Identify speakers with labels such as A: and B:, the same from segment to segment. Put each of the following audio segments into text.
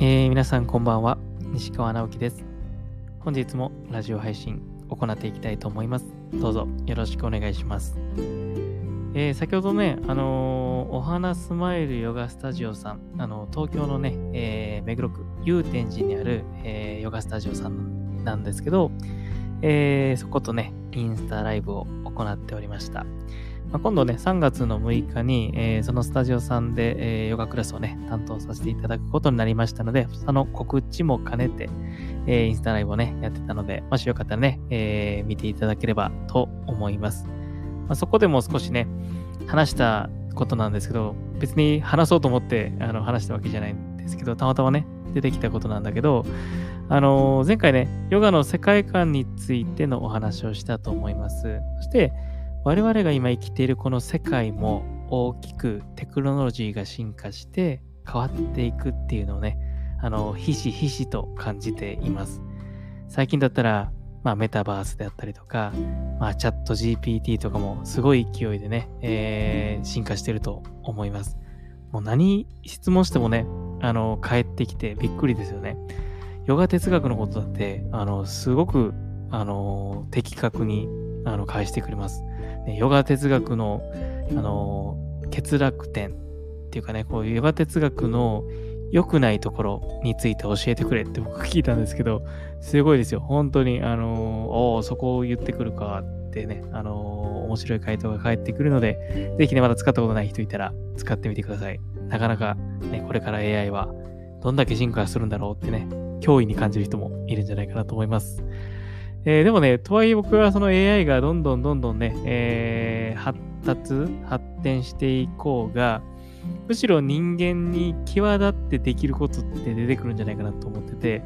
A: えー皆さんこんばんは。西川直樹です。本日もラジオ配信行っていきたいと思います。どうぞよろしくお願いします。えー先ほどね、あのーお花スマイルヨガスタジオさん、あの東京のね、え目黒区祐天寺にある、えヨガスタジオさんなんですけど、えそことね、インスタライブを行っておりました。まあ、今度ね、3月の6日に、えーそのスタジオさんで、えーヨガクラスをね、担当させていただくことになりましたので、その告知も兼ねて、えーインスタライブをね、やってたので、もしよかったらね、え見ていただければと思います。まあ、そこでも少しね、話したことなんですけど、別に話そうと思ってあの話したわけじゃないんですけど、たまたまね、出てきたことなんだけど、あの前回ね、ヨガの世界観についてのお話をしたと思います。そして、我々が今生きているこの世界も大きくテクノロジーが進化して変わっていくっていうのをね、あの、ひしひしと感じています。最近だったら、まあメタバースであったりとか、まあチャット GPT とかもすごい勢いでね、えー進化してると思います。もう何質問してもね、あの、返ってきてびっくりですよね。ヨガ哲学のことだって、あの、すごく、あの、的確に、あの、返してくれます。ヨガ哲学の、あの、欠落点っていうかね、こういうヨガ哲学の良くないところについて教えてくれって僕聞いたんですけど、すごいですよ。本当に、あの、おお、そこを言ってくるかってね、あの、面白い回答が返ってくるので、ぜひね、まだ使ったことない人いたら使ってみてください。なかなかね、これから AI はどんだけ進化するんだろうってね、脅威に感じる人もいるんじゃないかなと思います。えーでもね、とはいえ僕はその AI がどんどんどんどんね、えー発達、発展していこうが、むしろ人間に際立ってできることって出てくるんじゃないかなと思ってて、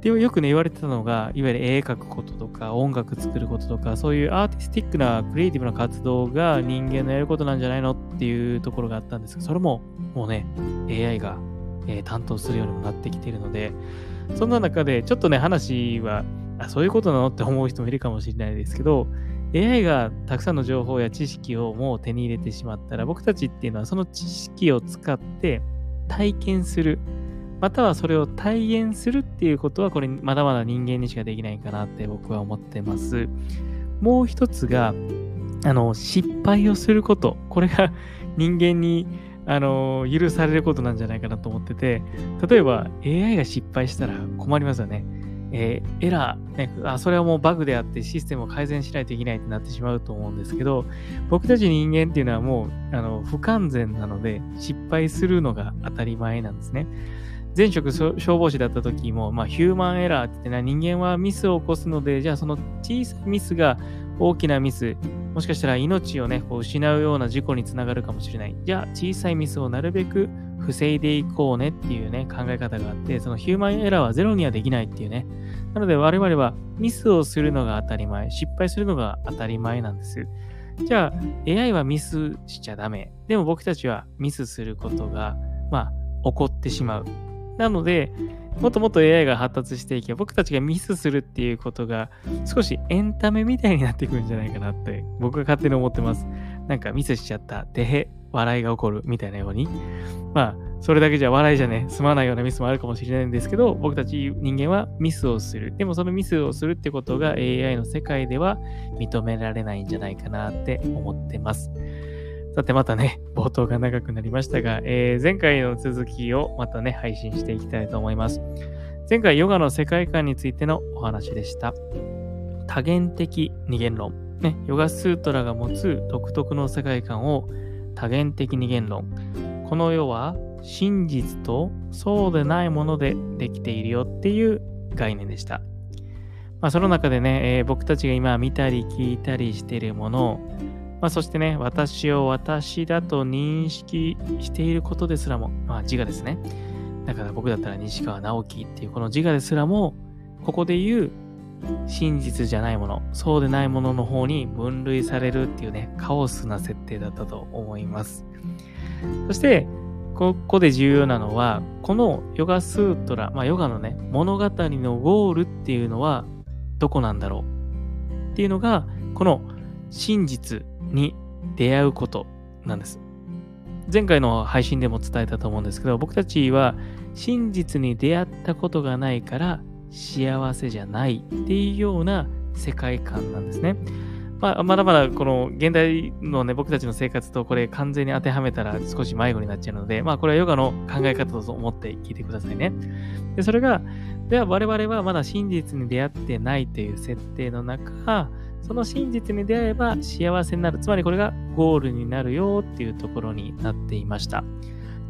A: でよくね、言われてたのが、いわゆる絵描くこととか、音楽作ることとか、そういうアーティスティックなクリエイティブな活動が人間のやることなんじゃないのっていうところがあったんですが、それももうね、AI が、えー担当するようにもなってきているので、そんな中で、ちょっとね、話は、あ、そういうことなのって思う人もいるかもしれないですけど、AI がたくさんの情報や知識をもう手に入れてしまったら、僕たちっていうのはその知識を使って体験する、またはそれを体現するっていうことは、これまだまだ人間にしかできないかなって僕は思ってます。もう一つが、あの、失敗をすること。これが人間に、あの、許されることなんじゃないかなと思ってて、例えば AI が失敗したら困りますよね。えーエラー、ねあ、それはもうバグであってシステムを改善しないといけないってなってしまうと思うんですけど、僕たち人間っていうのはもうあの不完全なので失敗するのが当たり前なんですね。前職消防士だった時も、まあ、ヒューマンエラーって言ってね人間はミスを起こすので、じゃあその小さいミスが大きなミス、もしかしたら命をね、こう失うような事故につながるかもしれない。じゃあ小さいミスをなるべく防いでいこうねっていうね、考え方があって、そのヒューマンエラーはゼロにはできないっていうね。なので我々はミスをするのが当たり前、失敗するのが当たり前なんです。じゃあ AI はミスしちゃダメ。でも僕たちはミスすることが、まあ、起こってしまう。なので、もっともっと AI が発達していけば、僕たちがミスするっていうことが少しエンタメみたいになってくるんじゃないかなって僕は勝手に思ってます。なんかミスしちゃった。てへ、笑いが起こるみたいなように。まあ、それだけじゃ笑いじゃね、済まないようなミスもあるかもしれないんですけど、僕たち人間はミスをする。でもそのミスをするってことが AI の世界では認められないんじゃないかなって思ってます。さてまたね、冒頭が長くなりましたが、えー前回の続きをまたね、配信していきたいと思います。前回ヨガの世界観についてのお話でした。多元的二元論。ね、ヨガスートラが持つ独特の世界観を多元的二元論。この世は真実とそうでないものでできているよっていう概念でした。まあ、その中でね、えー僕たちが今見たり聞いたりしているものを、まあ、そしてね、私を私だと認識していることですらも、まあ、自我ですね。だから僕だったら西川直樹っていうこの自我ですらも、ここで言う真実じゃないもの、そうでないものの方に分類されるっていうね、カオスな設定だったと思います。そして、ここで重要なのは、このヨガスートラ、まあヨガのね、物語のゴールっていうのはどこなんだろう？っていうのが、この真実に出会うことなんです。前回の配信でも伝えたと思うんですけど、僕たちは真実に出会ったことがないから幸せじゃないっていうような世界観なんですね。まあ、まだまだこの現代のね、僕たちの生活とこれ完全に当てはめたら少し迷子になっちゃうので、まあこれはヨガの考え方だと思って聞いてくださいね。で、それが、では我々はまだ真実に出会ってないという設定の中、その真実に出会えば幸せになる。つまりこれがゴールになるよっていうところになっていました。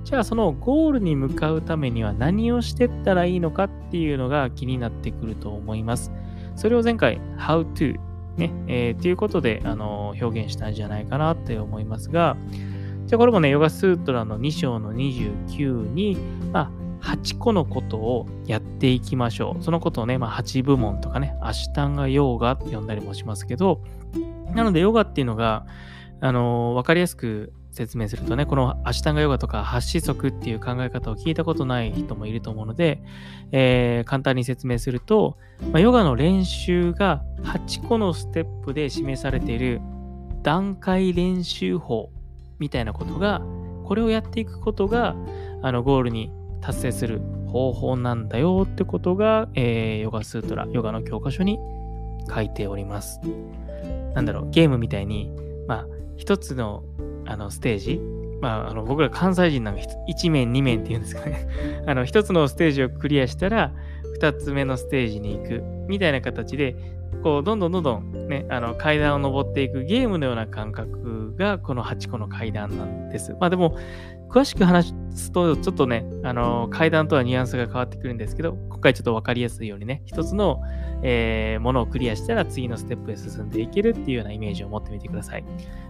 A: じゃあそのゴールに向かうためには何をしてったらいいのかっていうのが気になってくると思います。それを前回、how to ね、えー、っていうことで、あの表現したんじゃないかなって思いますが、じゃあこれもね、ヨガスートラの2章の29に、まあ、8個のことをやっていきましょう。そのことをね、まあ、8部門とかね、アシタンガヨーガって呼んだりもしますけど、なのでヨガっていうのが、あのー、わかりやすく説明するとね、このアシタンガヨガとか8子則っていう考え方を聞いたことない人もいると思うので、えー、簡単に説明すると、まあ、ヨガの練習が8個のステップで示されている段階練習法みたいなことが、これをやっていくことが、あの、ゴールに達成する方法なんだよってことが、えー、ヨガスートラ、ヨガの教科書に書いております。なんだろう、ゲームみたいに、まあ、一つのあのステージ、まあ、あの僕ら関西人なんか1面2面っていうんですかね。あの一つのステージをクリアしたら2つ目のステージに行くみたいな形でこうどんどんどんどんねあの階段を上っていくゲームのような感覚がこの8個の階段なんです。まあでも詳しく話すと、ちょっとね、あの、階段とはニュアンスが変わってくるんですけど、今回ちょっと分かりやすいようにね、一つの、えー、ものをクリアしたら次のステップへ進んでいけるっていうようなイメージを持ってみてください。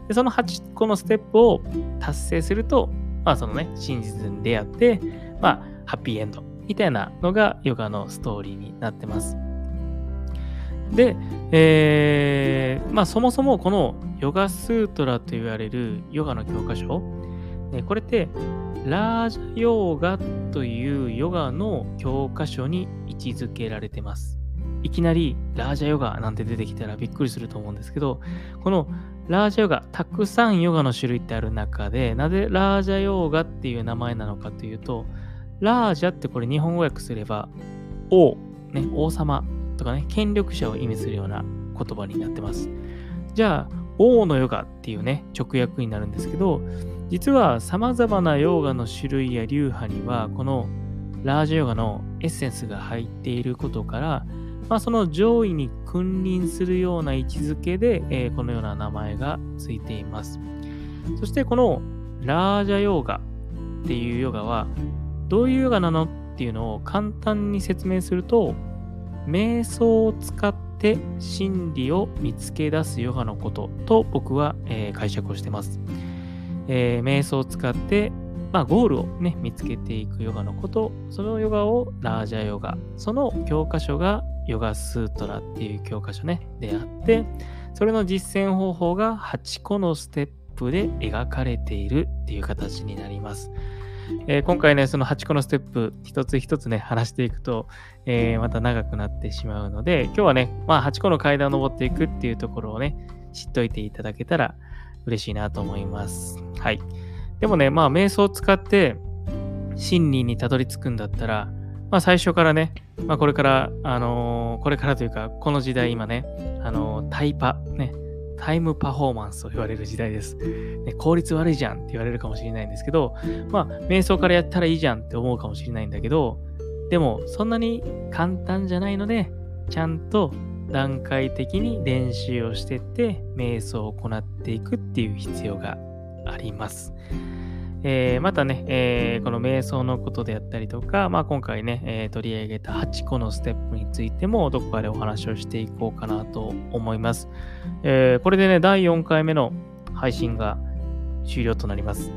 A: で、その8個のステップを達成すると、まあそのね、真実に出会って、まあ、ハッピーエンドみたいなのがヨガのストーリーになってます。で、えー、まあそもそもこのヨガスートラと言われるヨガの教科書、ねこれって、ラージャヨーガというヨガの教科書に位置づけられてます。いきなりラージャヨガなんて出てきたらびっくりすると思うんですけど、このラージャヨガ、たくさんヨガの種類ってある中で、なぜラージャヨーガっていう名前なのかというと、ラージャってこれ日本語訳すれば、王、ね、王様とかね、権力者を意味するような言葉になってます。じゃあ、王のヨガっていうね、直訳になるんですけど、実は様々なヨガの種類や流派には、このラージヨガのエッセンスが入っていることから、まあ、その上位に君臨するような位置づけで、えー、このような名前がついています。そしてこのラージャヨガっていうヨガは、どういうヨガなのっていうのを簡単に説明すると、瞑想を使って真理を見つけ出すヨガのことと僕は、えー、解釈をしてます。えー、瞑想を使って、まあ、ゴールをね、見つけていくヨガのこと、そのヨガをラージャヨガ、その教科書がヨガスートラっていう教科書ね、であって、それの実践方法が8個のステップで描かれているっていう形になります。えー、今回ね、その8個のステップ、一つ一つね、話していくと、えー、また長くなってしまうので、今日はね、まあ8個の階段を登っていくっていうところをね、知っといていただけたら嬉しいなと思います。はい。でもね、まあ瞑想を使って真理にたどり着くんだったら、まあ最初からね、まあこれから、あのー、これからというか、この時代今ね、あのー、タイパ、ね、タイムパフォーマンスと言われる時代です。ね、効率悪いじゃんって言われるかもしれないんですけど、まあ、瞑想からやったらいいじゃんって思うかもしれないんだけど、でも、そんなに簡単じゃないので、ちゃんと段階的に練習をしてって、瞑想を行っていくっていう必要があります。えー、またね、えー、この瞑想のことであったりとか、まあ、今回ね、えー、取り上げた8個のステップについてもどこかでお話をしていこうかなと思います。えこれでね、第4回目の配信が終了となります。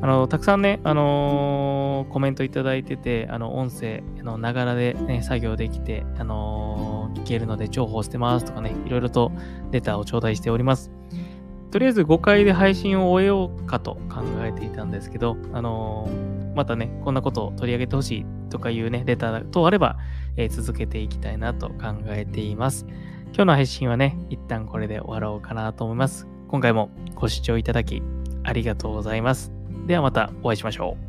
A: あの、たくさんね、あの、コメントいただいてて、あの、音声、の、ながらでね、作業できて、あの、聞けるので重宝してますとかね、いろいろとレターを頂戴しております。とりあえず5回で配信を終えようかと考えていたんですけど、あのー、またね、こんなことを取り上げてほしいとかいうね、レター等あれば、えー、続けていきたいなと考えています。今日の配信はね、一旦これで終わろうかなと思います。今回もご視聴いただきありがとうございます。ではまたお会いしましょう。